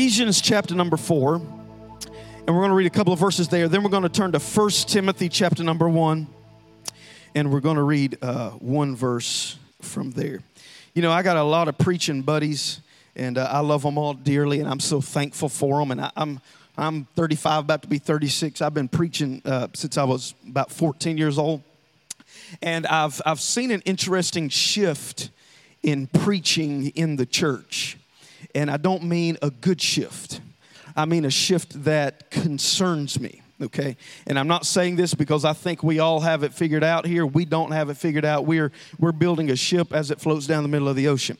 Ephesians chapter number four, and we're going to read a couple of verses there. Then we're going to turn to 1 Timothy chapter number one, and we're going to read uh, one verse from there. You know, I got a lot of preaching buddies, and uh, I love them all dearly, and I'm so thankful for them. And I, am I'm 35, about to be 36. I've been preaching uh, since I was about 14 years old, and I've I've seen an interesting shift in preaching in the church. And I don't mean a good shift, I mean a shift that concerns me. Okay, and I'm not saying this because I think we all have it figured out here. We don't have it figured out. We're we're building a ship as it floats down the middle of the ocean.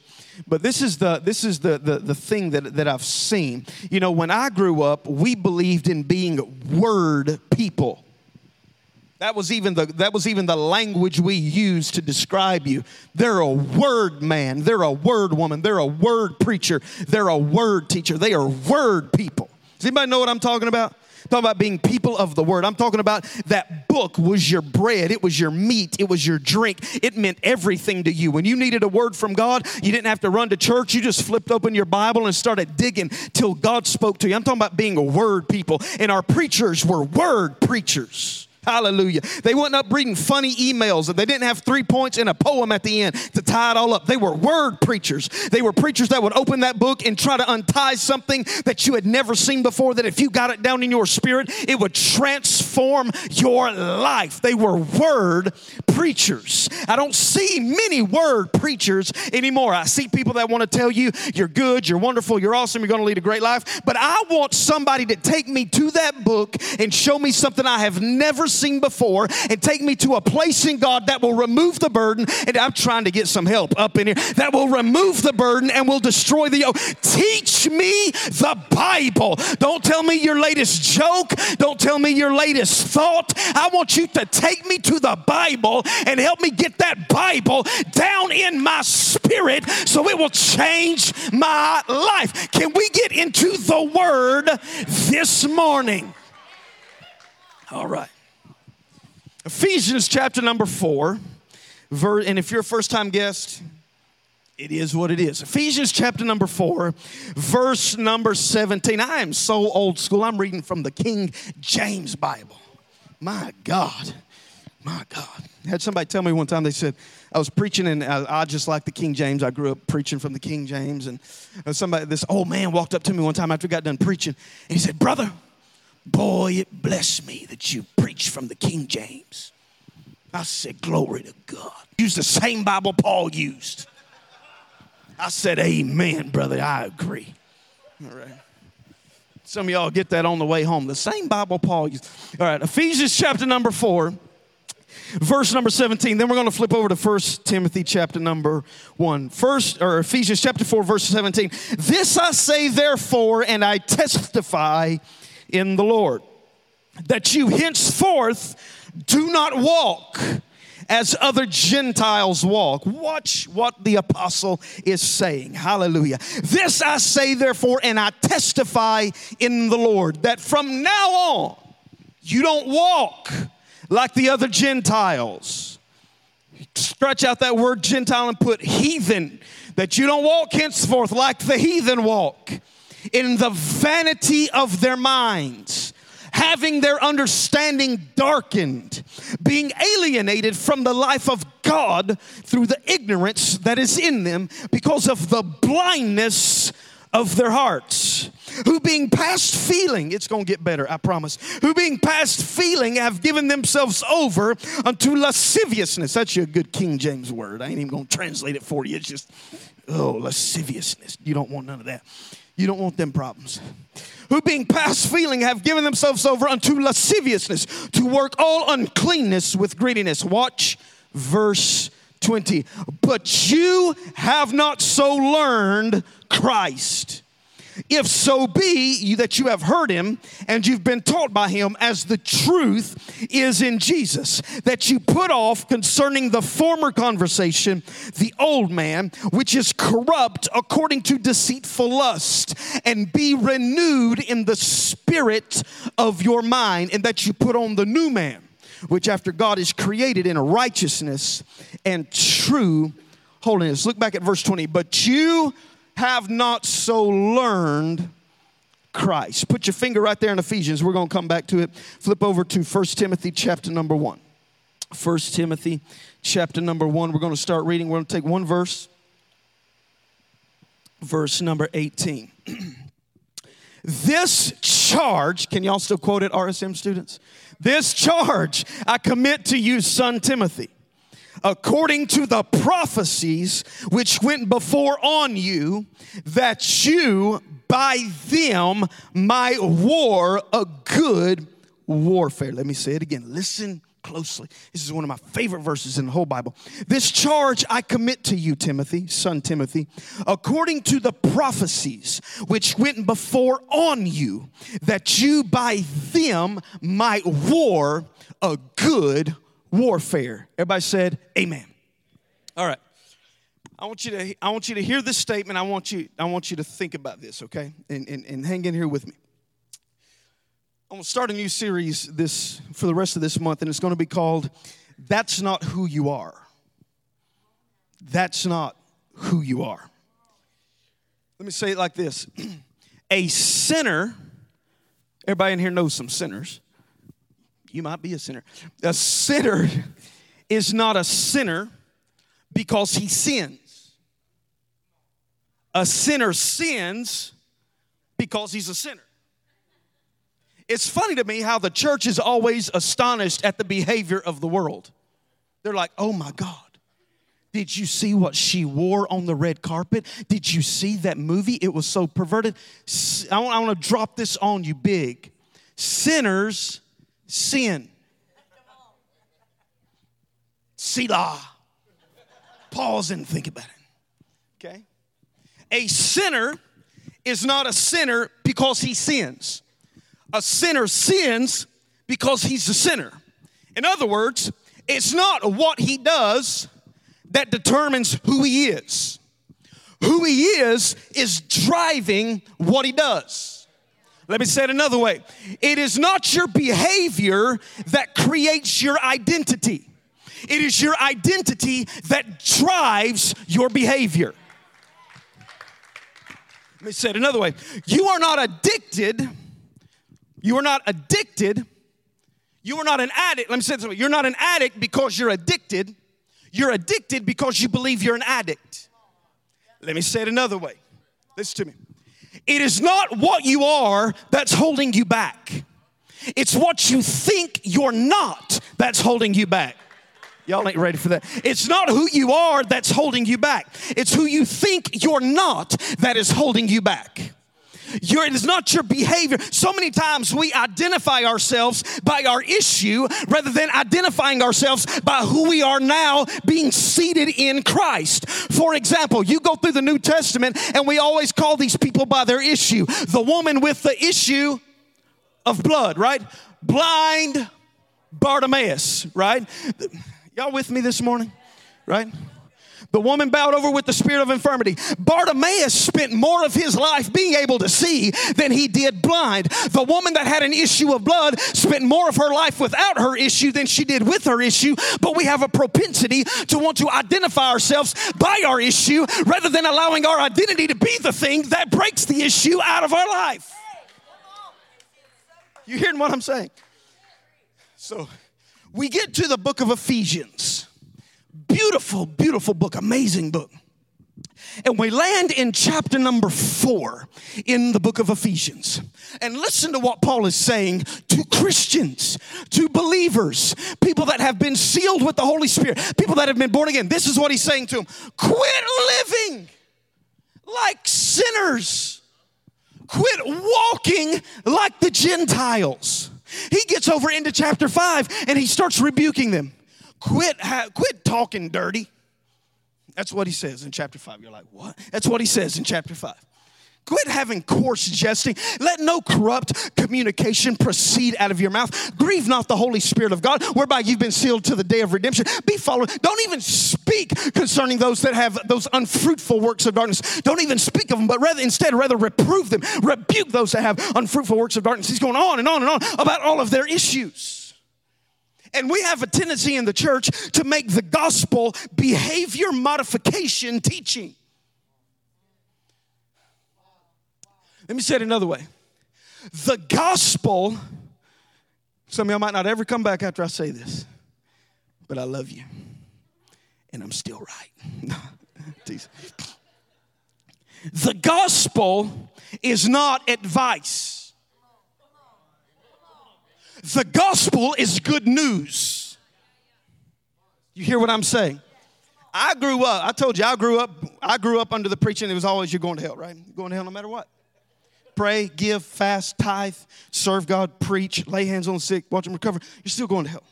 But this is the this is the the, the thing that, that I've seen. You know, when I grew up, we believed in being word people. That was even the that was even the language we use to describe you. They're a word man, they're a word woman, they're a word preacher, they're a word teacher. They are word people. Does anybody know what I'm talking about? Talking about being people of the word. I'm talking about that book was your bread, it was your meat, it was your drink. It meant everything to you. When you needed a word from God, you didn't have to run to church. You just flipped open your Bible and started digging till God spoke to you. I'm talking about being a word people. And our preachers were word preachers. Hallelujah. They weren't up reading funny emails and they didn't have three points in a poem at the end to tie it all up. They were word preachers. They were preachers that would open that book and try to untie something that you had never seen before, that if you got it down in your spirit, it would transform your life. They were word preachers. I don't see many word preachers anymore. I see people that want to tell you you're good, you're wonderful, you're awesome, you're going to lead a great life. But I want somebody to take me to that book and show me something I have never seen before and take me to a place in God that will remove the burden. And I'm trying to get some help up in here that will remove the burden and will destroy the yoke. Teach me the Bible. Don't tell me your latest joke. Don't tell me your latest thought. I want you to take me to the Bible and help me get that Bible down in my spirit so it will change my life. Can we get into the Word this morning? All right. Ephesians chapter number four, and if you're a first time guest, it is what it is. Ephesians chapter number four, verse number 17. I am so old school. I'm reading from the King James Bible. My God. My God. I had somebody tell me one time, they said, I was preaching and I, I, just like the King James. I grew up preaching from the King James. And uh, somebody, this old man walked up to me one time after we got done preaching and he said, Brother, Boy, it blessed me that you from the King James. I said, Glory to God. Use the same Bible Paul used. I said, Amen, brother. I agree. All right. Some of y'all get that on the way home. The same Bible Paul used. All right, Ephesians chapter number four, verse number 17. Then we're going to flip over to First Timothy chapter number 1. First, or Ephesians chapter 4, verse 17. This I say, therefore, and I testify in the Lord. That you henceforth do not walk as other Gentiles walk. Watch what the apostle is saying. Hallelujah. This I say, therefore, and I testify in the Lord that from now on you don't walk like the other Gentiles. Stretch out that word Gentile and put heathen, that you don't walk henceforth like the heathen walk in the vanity of their minds, having their understanding darkened, being alienated from the life of God through the ignorance that is in them because of the blindness of their hearts. Who being past feeling, it's gonna get better, I promise. Who being past feeling have given themselves over unto lasciviousness. That's a good King James word. I ain't even gonna translate it for you. It's just, oh, lasciviousness. You don't want none of that. You don't want them problems. Who being past feeling have given themselves over unto lasciviousness to work all uncleanness with greediness. Watch verse 20. But you have not so learned Christ if so be that you have heard him and you've been taught by him as the truth is in Jesus, that you put off concerning the former conversation the old man, which is corrupt according to deceitful lust, and be renewed in the spirit of your mind, and that you put on the new man, which after God is created in a righteousness and true holiness. Look back at verse 20. But you have not so learned Christ. Put your finger right there in Ephesians. We're going to come back to it. Flip over to 1 Timothy chapter number 1. 1 Timothy chapter number 1. We're going to start reading. We're going to take one verse, verse number 18. this charge, can y'all still quote it, RSM students? This charge I commit to you, son Timothy according to the prophecies which went before on you, that you by them might war a good warfare. Let me say it again. Listen closely. This is one of my favorite verses in the whole Bible. This charge I commit to you, Timothy, son Timothy, according to the prophecies which went before on you, that you by them might war a good warfare. Everybody said, Amen. All right. I want you to I want you to hear this statement. I want you I want you to think about this, okay? And, and, and hang in here with me. I'm gonna start a new series this for the rest of this month, and it's gonna be called That's Not Who You Are. That's not who you are. Let me say it like this. a sinner, everybody in here knows some sinners. You might be a sinner. A sinner is not a sinner because he sins. A sinner sins because he's a sinner. It's funny to me how the church is always astonished at the behavior of the world. They're like, oh my God, did you see what she wore on the red carpet? Did you see that movie? It was so perverted. I want to drop this on you big. Sinners sin. Selah. Pause and think about it. Okay? A sinner is not a sinner because he sins. A sinner sins because he's a sinner. In other words, it's not what he does that determines who he is. Who he is is driving what he does. Let me say it another way it is not your behavior that creates your identity, it is your identity that drives your behavior. Let me say it another way you are not addicted, you are not addicted. You are not an addict. Let me say this way. You're not an addict because you're addicted. You're addicted because you believe you're an addict. Let me say it another way. Listen to me. It is not what you are that's holding you back. It's what you think you're not that's holding you back. Y'all ain't ready for that. It's not who you are that's holding you back. It's who you think you're not that is holding you back. Your, it is not your behavior. So many times we identify ourselves by our issue rather than identifying ourselves by who we are now being seated in Christ. For example, you go through the New Testament and we always call these people by their issue. The woman with the issue of blood, right? Blind Bartimaeus, right? Y'all with me this morning, right? The woman bowed over with the spirit of infirmity. Bartimaeus spent more of his life being able to see than he did blind. The woman that had an issue of blood spent more of her life without her issue than she did with her issue. But we have a propensity to want to identify ourselves by our issue rather than allowing our identity to be the thing that breaks the issue out of our life. You hearing what I'm saying? So we get to the book of Ephesians. Beautiful, beautiful book, amazing book. And we land in chapter number four in the book of Ephesians. And listen to what Paul is saying to Christians, to believers, people that have been sealed with the Holy Spirit, people that have been born again. This is what he's saying to them quit living like sinners, quit walking like the Gentiles. He gets over into chapter five and he starts rebuking them. Quit, quit talking dirty. That's what he says in chapter 5. You're like, what? That's what he says in chapter 5. Quit having coarse jesting. Let no corrupt communication proceed out of your mouth. Grieve not the Holy Spirit of God, whereby you've been sealed to the day of redemption. Be followed. Don't even speak concerning those that have those unfruitful works of darkness. Don't even speak of them, but rather instead, rather reprove them. Rebuke those that have unfruitful works of darkness. He's going on and on and on about all of their issues. And we have a tendency in the church to make the gospel behavior modification teaching. Let me say it another way. The gospel, some of y'all might not ever come back after I say this, but I love you. And I'm still right. the gospel is not advice. The gospel is good news. You hear what I'm saying? I grew up, I told you, I grew up, I grew up under the preaching, it was always you're going to hell, right? You're going to hell no matter what. Pray, give, fast, tithe, serve God, preach, lay hands on sick, watch them recover. You're still going to hell.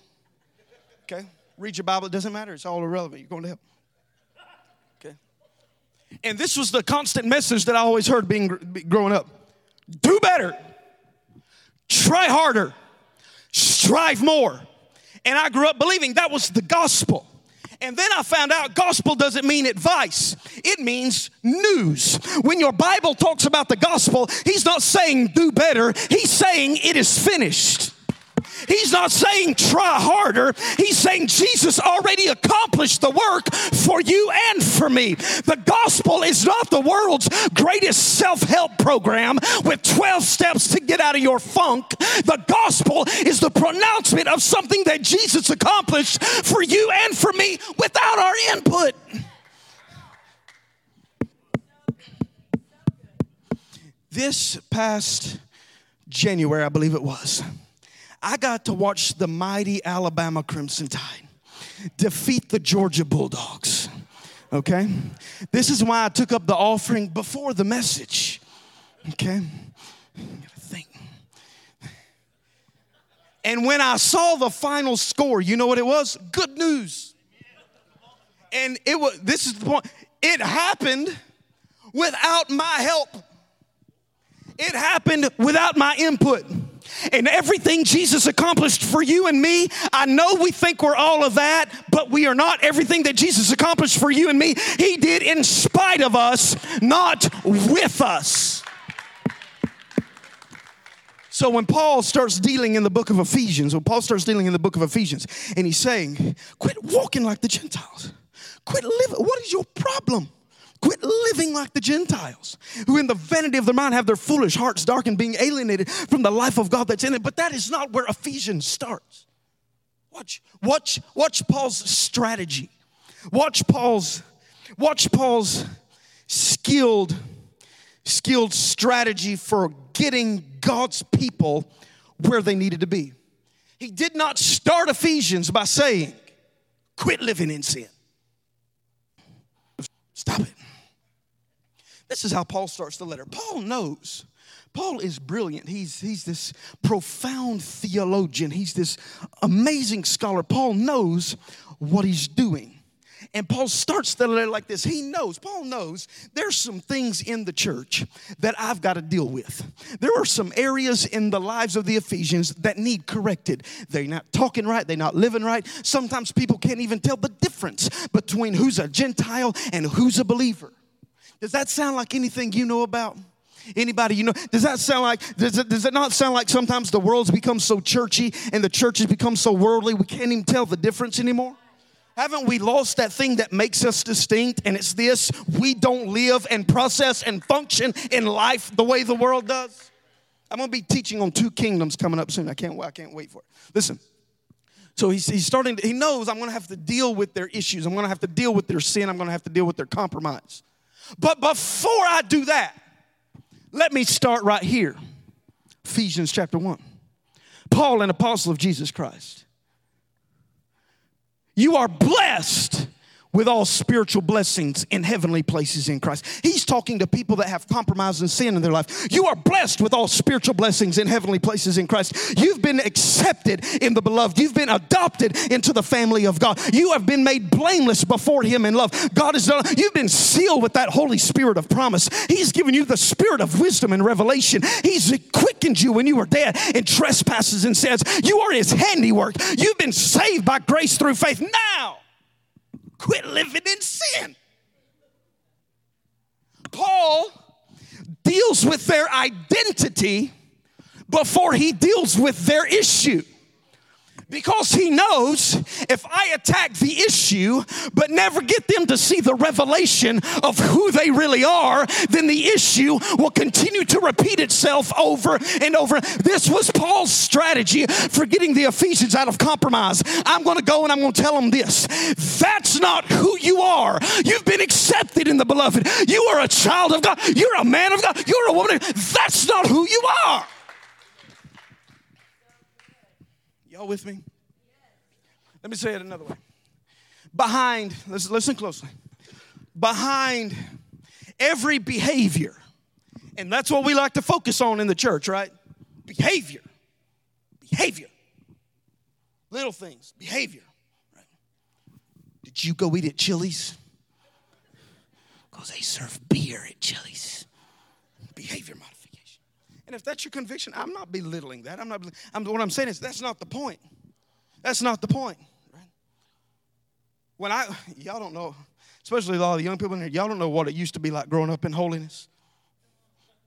Okay? Read your Bible, it doesn't matter, it's all irrelevant. You're going to hell. Okay? And this was the constant message that I always heard being growing up. Do better. Try harder. Strive more. And I grew up believing that was the gospel. And then I found out gospel doesn't mean advice, it means news. When your Bible talks about the gospel, he's not saying do better, he's saying it is finished. He's not saying try harder. He's saying Jesus already accomplished the work for you and for me. The gospel is not the world's greatest self help program with 12 steps to get out of your funk. The gospel is the pronouncement of something that Jesus accomplished for you and for me without our input. This past January, I believe it was. I got to watch the mighty Alabama Crimson Tide defeat the Georgia Bulldogs. Okay? This is why I took up the offering before the message. Okay? gotta think. And when I saw the final score, you know what it was? Good news. And it was this is the point. It happened without my help. It happened without my input and everything Jesus accomplished for you and me, I know we think we're all of that, but we are not everything that Jesus accomplished for you and me. He did in spite of us, not with us. So when Paul starts dealing in the book of Ephesians, when Paul starts dealing in the book of Ephesians, and he's saying, quit walking like the Gentiles. Quit living. What is your problem? Quit living like the Gentiles, who in the vanity of their mind have their foolish hearts darkened, being alienated from the life of God that's in it. But that is not where Ephesians starts. Watch, watch, watch Paul's strategy. Watch Paul's, watch Paul's skilled, skilled strategy for getting God's people where they needed to be. He did not start Ephesians by saying, quit living in sin. Stop it. This is how Paul starts the letter. Paul knows. Paul is brilliant. He's, he's this profound theologian. He's this amazing scholar. Paul knows what he's doing. And Paul starts the letter like this. He knows, Paul knows there's some things in the church that I've got to deal with. There are some areas in the lives of the Ephesians that need corrected. They're not talking right, they're not living right. Sometimes people can't even tell the difference between who's a Gentile and who's a believer. Does that sound like anything you know about? Anybody you know? Does that sound like, does it, does it not sound like sometimes the world's become so churchy and the church has become so worldly we can't even tell the difference anymore? Haven't we lost that thing that makes us distinct? And it's this we don't live and process and function in life the way the world does. I'm gonna be teaching on two kingdoms coming up soon. I can't, I can't wait for it. Listen, so he's, he's starting, to, he knows I'm gonna have to deal with their issues. I'm gonna have to deal with their sin. I'm gonna have to deal with their compromise. But before I do that, let me start right here. Ephesians chapter 1. Paul, an apostle of Jesus Christ. You are blessed with all spiritual blessings in heavenly places in Christ. He's talking to people that have compromise and sin in their life. You are blessed with all spiritual blessings in heavenly places in Christ. You've been accepted in the beloved. You've been adopted into the family of God. You have been made blameless before Him in love. God has done, you've been sealed with that Holy Spirit of promise. He's given you the spirit of wisdom and revelation. He's quickened you when you were dead in trespasses and sins. You are His handiwork. You've been saved by grace through faith. Now, Quit living in sin. Paul deals with their identity before he deals with their issue. Because he knows if I attack the issue but never get them to see the revelation of who they really are, then the issue will continue to repeat itself over and over. This was Paul's strategy for getting the Ephesians out of compromise. I'm going to go and I'm going to tell them this. That's not who you are. You've been accepted in the beloved. You are a child of God. You're a man of God. You're a woman. That's not who you are. Y'all with me? Let me say it another way. Behind, listen, listen closely. Behind every behavior, and that's what we like to focus on in the church, right? Behavior. Behavior. Little things, behavior. Right? Did you go eat at Chili's? Because they serve beer at Chili's. Behavior modification. And if that's your conviction, I'm not belittling that. I'm not. I'm, what I'm saying is that's not the point. That's not the point. When I, y'all don't know, especially a lot of the young people in here, y'all don't know what it used to be like growing up in holiness.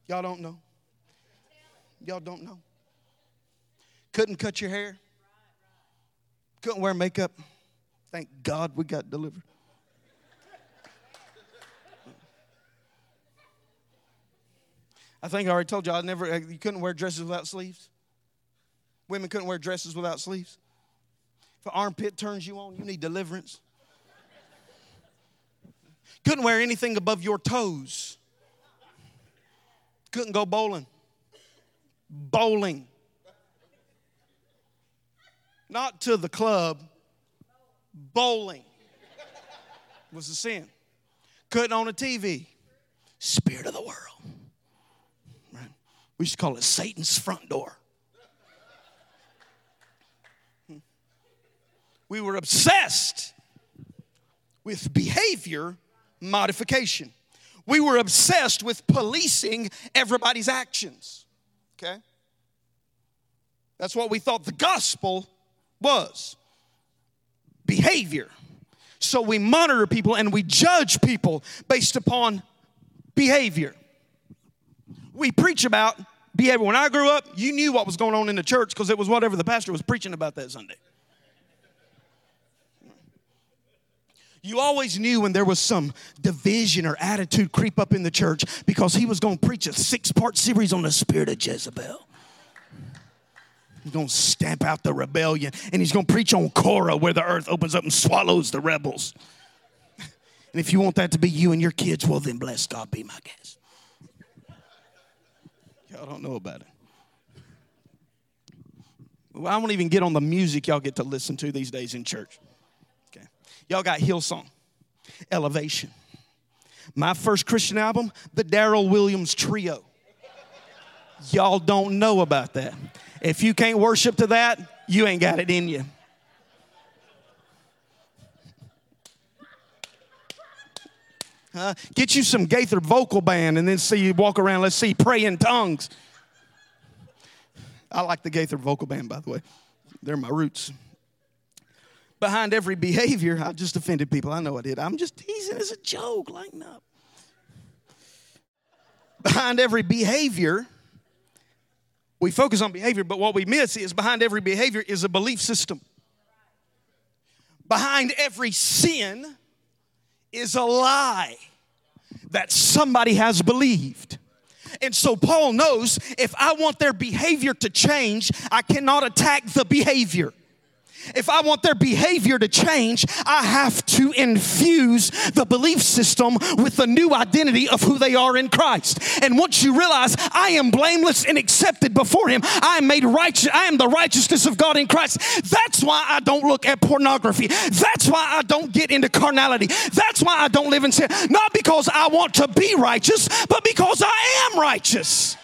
Y'all don't know. Y'all don't know. Couldn't cut your hair. Couldn't wear makeup. Thank God we got delivered. I think I already told you I never uh, you couldn't wear dresses without sleeves. Women couldn't wear dresses without sleeves. If an armpit turns you on, you need deliverance. Couldn't wear anything above your toes. Couldn't go bowling. Bowling. Not to the club. Bowling was a sin. Couldn't own a TV. Spirit of the world. We used to call it Satan's front door. We were obsessed with behavior modification. We were obsessed with policing everybody's actions. Okay? That's what we thought the gospel was behavior. So we monitor people and we judge people based upon behavior. We preach about behavior. When I grew up, you knew what was going on in the church because it was whatever the pastor was preaching about that Sunday. You always knew when there was some division or attitude creep up in the church because he was going to preach a six part series on the spirit of Jezebel. He's going to stamp out the rebellion and he's going to preach on Korah where the earth opens up and swallows the rebels. And if you want that to be you and your kids, well, then bless God be my guest. Y'all don't know about it. Well, I won't even get on the music y'all get to listen to these days in church. Okay. Y'all got Hillsong, Elevation. My first Christian album, the Daryl Williams Trio. Y'all don't know about that. If you can't worship to that, you ain't got it in you. Uh, get you some Gaither vocal band and then see you walk around. Let's see, pray in tongues. I like the Gaither vocal band, by the way. They're my roots. Behind every behavior, I just offended people. I know I did. I'm just teasing as a joke. Lighten up. Behind every behavior, we focus on behavior, but what we miss is behind every behavior is a belief system. Behind every sin is a lie that somebody has believed. And so Paul knows if I want their behavior to change, I cannot attack the behavior. If I want their behavior to change, I have to infuse the belief system with the new identity of who they are in Christ. And once you realize I am blameless and accepted before Him, I am made righteous, I am the righteousness of God in Christ. That's why I don't look at pornography. That's why I don't get into carnality. That's why I don't live in sin. Not because I want to be righteous, but because I am righteous.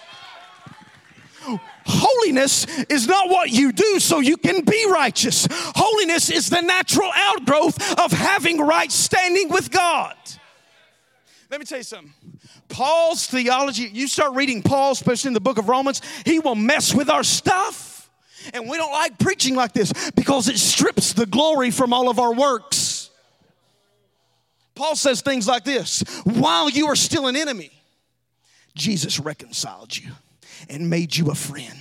Holiness is not what you do so you can be righteous. Holiness is the natural outgrowth of having right standing with God. Let me tell you something. Paul's theology, you start reading Paul, especially in the book of Romans, he will mess with our stuff. And we don't like preaching like this because it strips the glory from all of our works. Paul says things like this While you are still an enemy, Jesus reconciled you and made you a friend.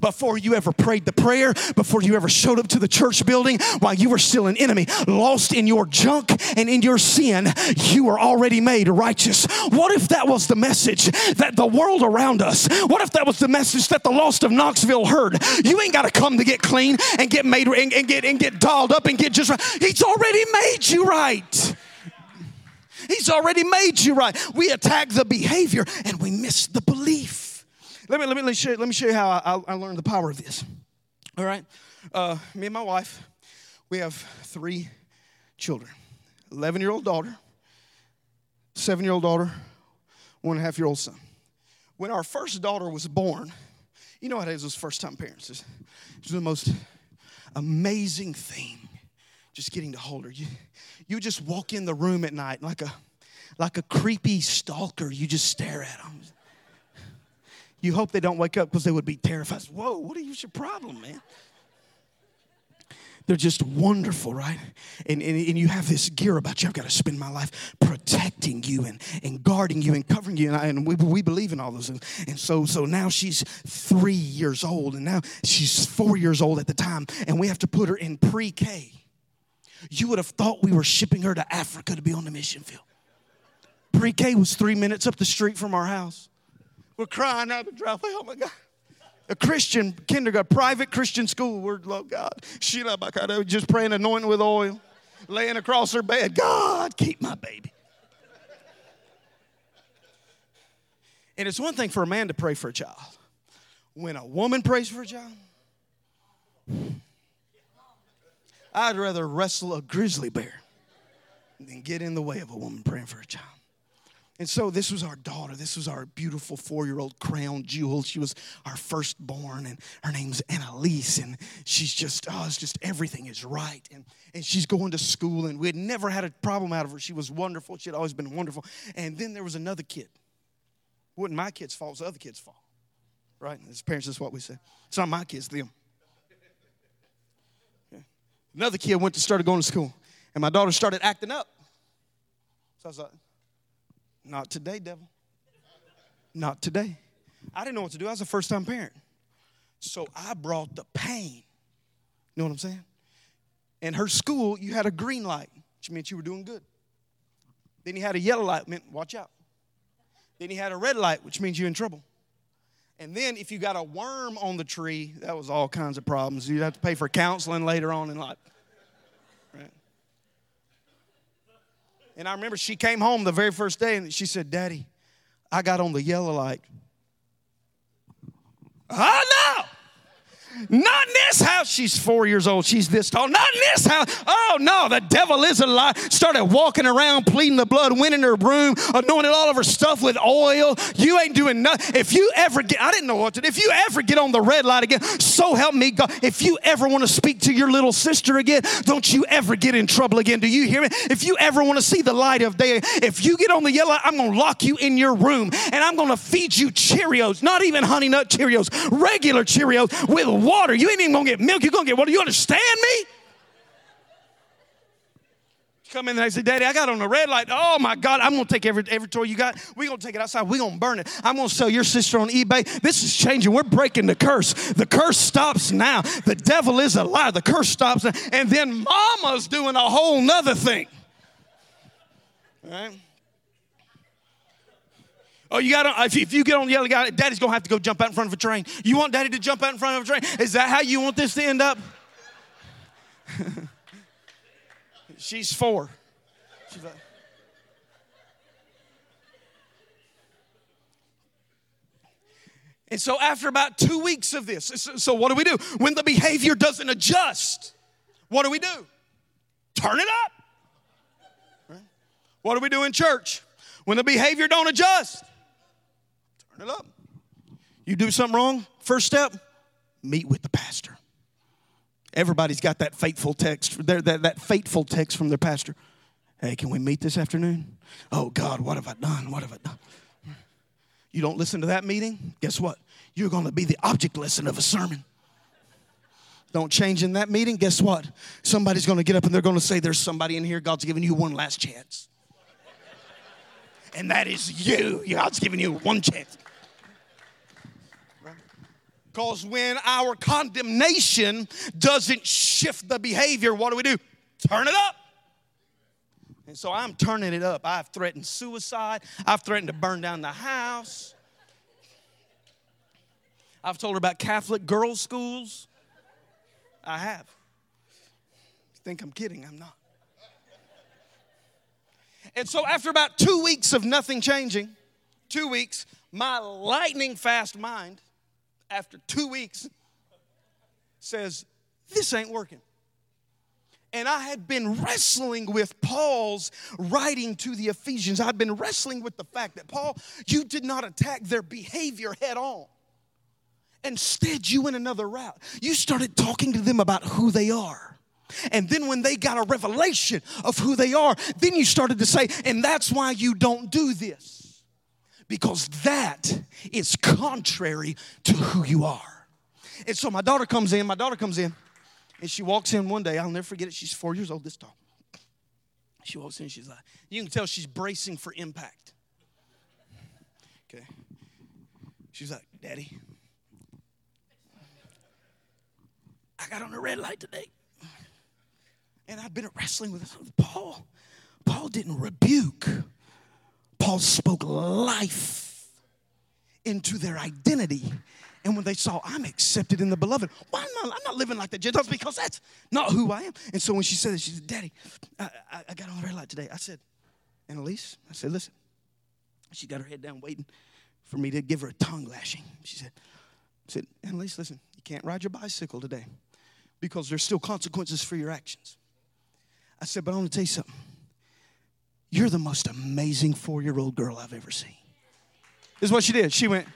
before you ever prayed the prayer, before you ever showed up to the church building, while you were still an enemy, lost in your junk and in your sin, you were already made righteous. What if that was the message that the world around us, what if that was the message that the lost of Knoxville heard? You ain't got to come to get clean and get made and, and get and get dolled up and get just right. He's already made you right. He's already made you right. We attack the behavior and we miss the belief. Let me, let me, let me, show, you, let me show you how I, I learned the power of this. All right? Uh, me and my wife, we have three children 11 year old daughter, seven year old daughter, one and a half year old son. When our first daughter was born, you know how it is those first time parents. It's, it's the most amazing thing just getting to hold her. You, you just walk in the room at night like a, like a creepy stalker. You just stare at them. You hope they don't wake up because they would be terrified. Whoa, what is your problem, man? They're just wonderful, right? And, and, and you have this gear about you. I've got to spend my life protecting you and, and guarding you and covering you. And, I, and we, we believe in all those things. And so, so now she's three years old, and now she's four years old at the time, and we have to put her in pre K. You would have thought we were shipping her to Africa to be on the mission field. Pre K was three minutes up the street from our house. We're crying out the driveway. Oh my God. A Christian kindergarten, private Christian school. Word, love God. Sheila Bakada, just praying, anointing with oil, laying across her bed. God, keep my baby. And it's one thing for a man to pray for a child. When a woman prays for a child, I'd rather wrestle a grizzly bear than get in the way of a woman praying for a child. And so this was our daughter. This was our beautiful four-year-old crown jewel. She was our firstborn, and her name's Annalise. And she's just, oh, it's just everything is right. And, and she's going to school, and we had never had a problem out of her. She was wonderful. She had always been wonderful. And then there was another kid. It wasn't my kid's fault, it was the other kid's fault. Right? As parents, that's what we say. It's not my kids, them. Another kid went to started going to school, and my daughter started acting up. So I was like, "Not today, devil. Not today." I didn't know what to do. I was a first-time parent, so I brought the pain. You know what I'm saying? In her school, you had a green light, which meant you were doing good. Then you had a yellow light, meant watch out. Then you had a red light, which means you're in trouble. And then if you got a worm on the tree, that was all kinds of problems. You'd have to pay for counseling later on in life. And I remember she came home the very first day and she said, Daddy, I got on the yellow light. Oh no! Not in this house. She's four years old. She's this tall. Not in this house. Oh no, the devil is a lie. Started walking around, pleading the blood, went in her room, anointed all of her stuff with oil. You ain't doing nothing. If you ever get, I didn't know what to do. If you ever get on the red light again, so help me God. If you ever want to speak to your little sister again, don't you ever get in trouble again. Do you hear me? If you ever want to see the light of day, if you get on the yellow, I'm going to lock you in your room and I'm going to feed you Cheerios, not even honey nut Cheerios, regular Cheerios with water. You ain't even gonna get milk, you're gonna get water. You understand me? Come in and say, Daddy, I got on the red light. Oh my God, I'm gonna take every every toy you got. We're gonna take it outside. We're gonna burn it. I'm gonna sell your sister on eBay. This is changing. We're breaking the curse. The curse stops now. The devil is a liar. The curse stops now. And then mama's doing a whole nother thing. All right? Oh, you got to, if, if you get on the other guy, daddy's to have to go jump out in front of a train. You want daddy to jump out in front of a train? Is that how you want this to end up? She's four. She's like, and so, after about two weeks of this, so, so what do we do? When the behavior doesn't adjust, what do we do? Turn it up. Right? What do we do in church? When the behavior don't adjust, It up. You do something wrong, first step, meet with the pastor. Everybody's got that fateful text, that, that fateful text from their pastor. Hey, can we meet this afternoon? Oh God, what have I done? What have I done? You don't listen to that meeting? Guess what? You're going to be the object lesson of a sermon. Don't change in that meeting. Guess what? Somebody's going to get up and they're going to say, There's somebody in here. God's giving you one last chance. And that is you. God's giving you one chance. Because when our condemnation doesn't shift the behavior, what do we do? Turn it up. And so I'm turning it up. I've threatened suicide. I've threatened to burn down the house. I've told her about Catholic girls' schools. I have. You think I'm kidding? I'm not. And so, after about two weeks of nothing changing, two weeks, my lightning fast mind, after two weeks, says, This ain't working. And I had been wrestling with Paul's writing to the Ephesians. I'd been wrestling with the fact that, Paul, you did not attack their behavior head on. Instead, you went another route. You started talking to them about who they are. And then when they got a revelation of who they are, then you started to say, and that's why you don't do this. Because that is contrary to who you are. And so my daughter comes in, my daughter comes in, and she walks in one day. I'll never forget it. She's four years old, this tall. She walks in, she's like, you can tell she's bracing for impact. Okay. She's like, Daddy, I got on a red light today. And I've been wrestling with Paul. Paul didn't rebuke. Paul spoke life into their identity. And when they saw I'm accepted in the beloved, why am I, I'm not living like the Gentiles because that's not who I am. And so when she said it, she said, Daddy, I, I, I got on the red light today. I said, Annalise, I said, listen. She got her head down waiting for me to give her a tongue lashing. She said, I said, Annalise, listen, you can't ride your bicycle today because there's still consequences for your actions. I said, but I want to tell you something. You're the most amazing four year old girl I've ever seen. This is what she did. She went,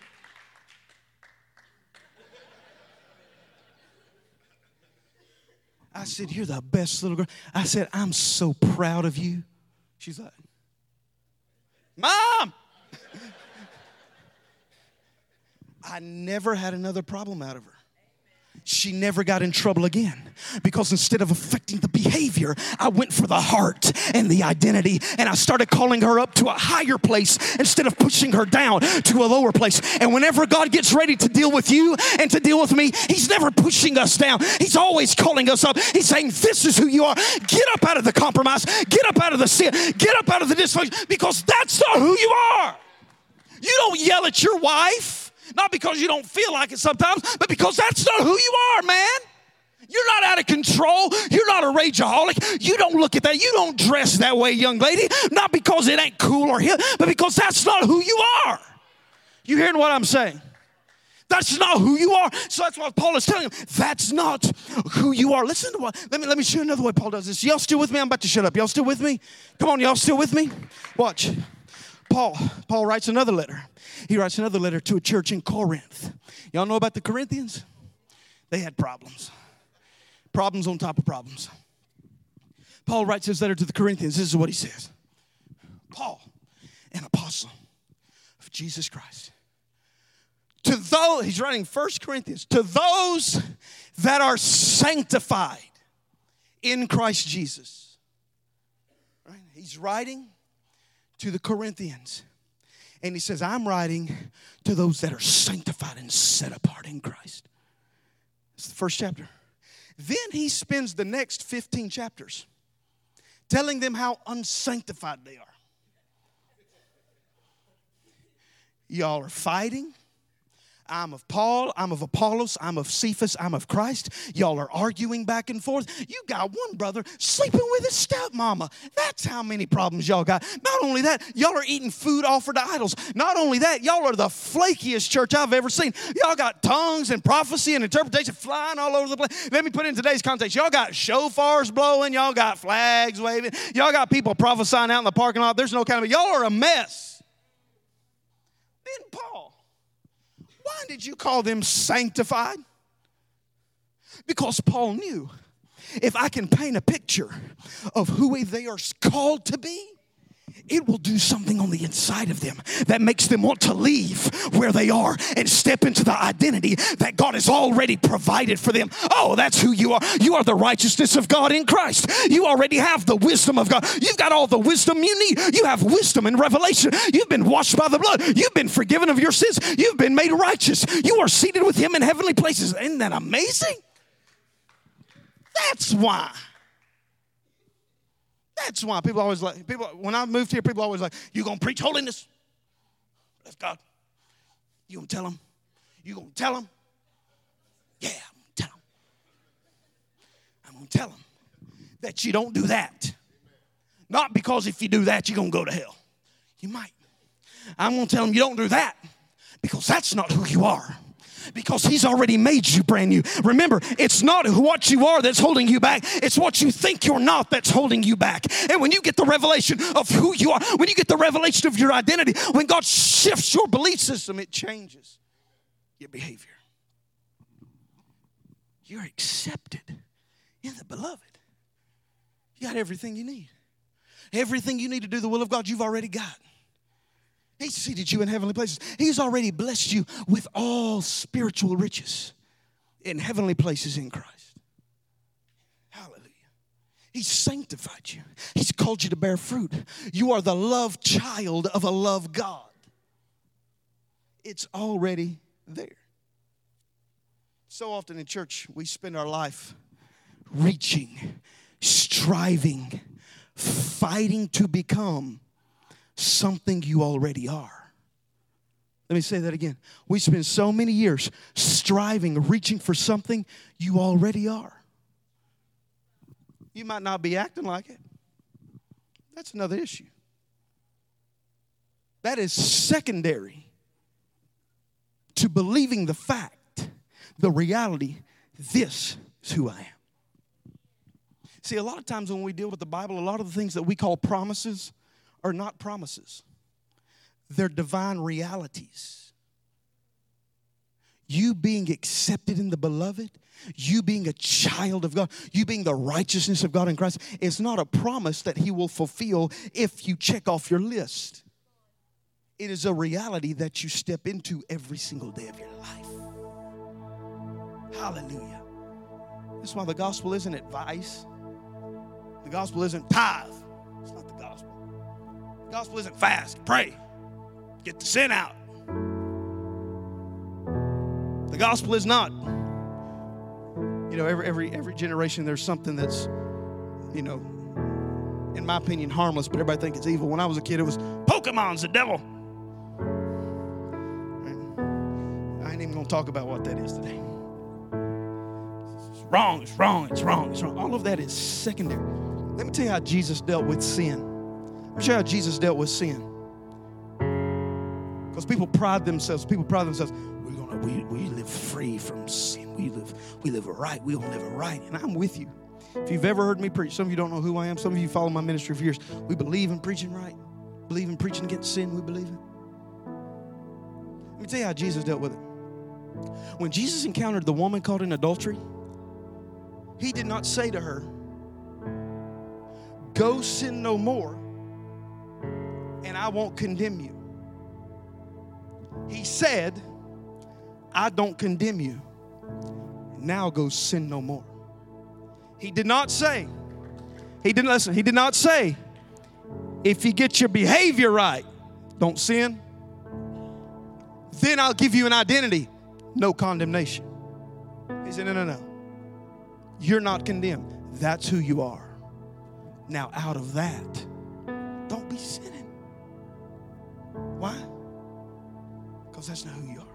I said, You're the best little girl. I said, I'm so proud of you. She's like, Mom! I never had another problem out of her she never got in trouble again because instead of affecting the behavior, I went for the heart and the identity and I started calling her up to a higher place instead of pushing her down to a lower place. And whenever God gets ready to deal with you and to deal with me, He's never pushing us down. He's always calling us up. He's saying, This is who you are. Get up out of the compromise, get up out of the sin, get up out of the dysfunction because that's not who you are. You don't yell at your wife. Not because you don't feel like it sometimes, but because that's not who you are, man. You're not out of control. You're not a rageaholic. You don't look at that. You don't dress that way, young lady. Not because it ain't cool or hip, but because that's not who you are. You hearing what I'm saying? That's not who you are. So that's what Paul is telling him. That's not who you are. Listen to what. Let me let me show you another way Paul does this. Y'all still with me? I'm about to shut up. Y'all still with me? Come on, y'all still with me? Watch. Paul, Paul writes another letter. He writes another letter to a church in Corinth. Y'all know about the Corinthians? They had problems. Problems on top of problems. Paul writes his letter to the Corinthians. This is what he says Paul, an apostle of Jesus Christ. To those, he's writing First Corinthians, to those that are sanctified in Christ Jesus. Right? He's writing to the Corinthians. And he says, I'm writing to those that are sanctified and set apart in Christ. It's the first chapter. Then he spends the next 15 chapters telling them how unsanctified they are. Y'all are fighting. I'm of Paul, I'm of Apollos, I'm of Cephas, I'm of Christ. Y'all are arguing back and forth. You got one brother sleeping with his stepmama. That's how many problems y'all got. Not only that, y'all are eating food offered to idols. Not only that, y'all are the flakiest church I've ever seen. Y'all got tongues and prophecy and interpretation flying all over the place. Let me put it in today's context. Y'all got shofars blowing, y'all got flags waving, y'all got people prophesying out in the parking lot. There's no kind of, y'all are a mess. Then Paul why did you call them sanctified? Because Paul knew if I can paint a picture of who they are called to be, it will do something on the inside of them that makes them want to leave where they are and step into the identity that God has already provided for them. Oh, that's who you are. You are the righteousness of God in Christ. You already have the wisdom of God. You've got all the wisdom you need. You have wisdom and revelation. You've been washed by the blood. You've been forgiven of your sins. You've been made righteous. You are seated with Him in heavenly places. Isn't that amazing? That's why. That's why people always like people when I moved here, people always like, you gonna preach holiness? Bless God. You gonna tell them? You gonna tell them? Yeah, I'm gonna tell them. I'm gonna tell them that you don't do that. Not because if you do that, you're gonna go to hell. You might. I'm gonna tell them you don't do that because that's not who you are because He's already made you brand new. Remember, it's not what you are that's holding you back, it's what you think you're not that's holding you back. And when you get the revelation of who you are, when you get the revelation of your identity, when God shifts your belief system, it changes your behavior. You're accepted in the beloved. You got everything you need. Everything you need to do the will of God, you've already got. He's seated you in heavenly places. He's already blessed you with all spiritual riches in heavenly places in Christ. Hallelujah. He's sanctified you, He's called you to bear fruit. You are the love child of a love God. It's already there. So often in church, we spend our life reaching, striving, fighting to become something you already are. Let me say that again. We spend so many years striving, reaching for something you already are. You might not be acting like it. That's another issue. That is secondary to believing the fact, the reality, this is who I am. See, a lot of times when we deal with the Bible, a lot of the things that we call promises, are not promises, they're divine realities. You being accepted in the beloved, you being a child of God, you being the righteousness of God in Christ, is not a promise that He will fulfill if you check off your list. It is a reality that you step into every single day of your life. Hallelujah. That's why the gospel isn't advice, the gospel isn't tithe. Gospel isn't fast. Pray. Get the sin out. The gospel is not. You know, every every every generation there's something that's, you know, in my opinion, harmless, but everybody thinks it's evil. When I was a kid, it was Pokemon's the devil. I ain't even gonna talk about what that is today. It's wrong, it's wrong, it's wrong, it's wrong. All of that is secondary. Let me tell you how Jesus dealt with sin. You how Jesus dealt with sin. Because people pride themselves, people pride themselves, we're gonna we, we live free from sin. We live, we live right, we gonna live right. And I'm with you. If you've ever heard me preach, some of you don't know who I am, some of you follow my ministry for years. We believe in preaching right, believe in preaching against sin, we believe it. Let me tell you how Jesus dealt with it. When Jesus encountered the woman caught in adultery, he did not say to her, Go sin no more and I won't condemn you. He said, I don't condemn you. Now go sin no more. He did not say, he didn't listen, he did not say, if you get your behavior right, don't sin. Then I'll give you an identity, no condemnation. He said, no, no, no. You're not condemned. That's who you are. Now, out of that, don't be sinning. Because that's not who you are.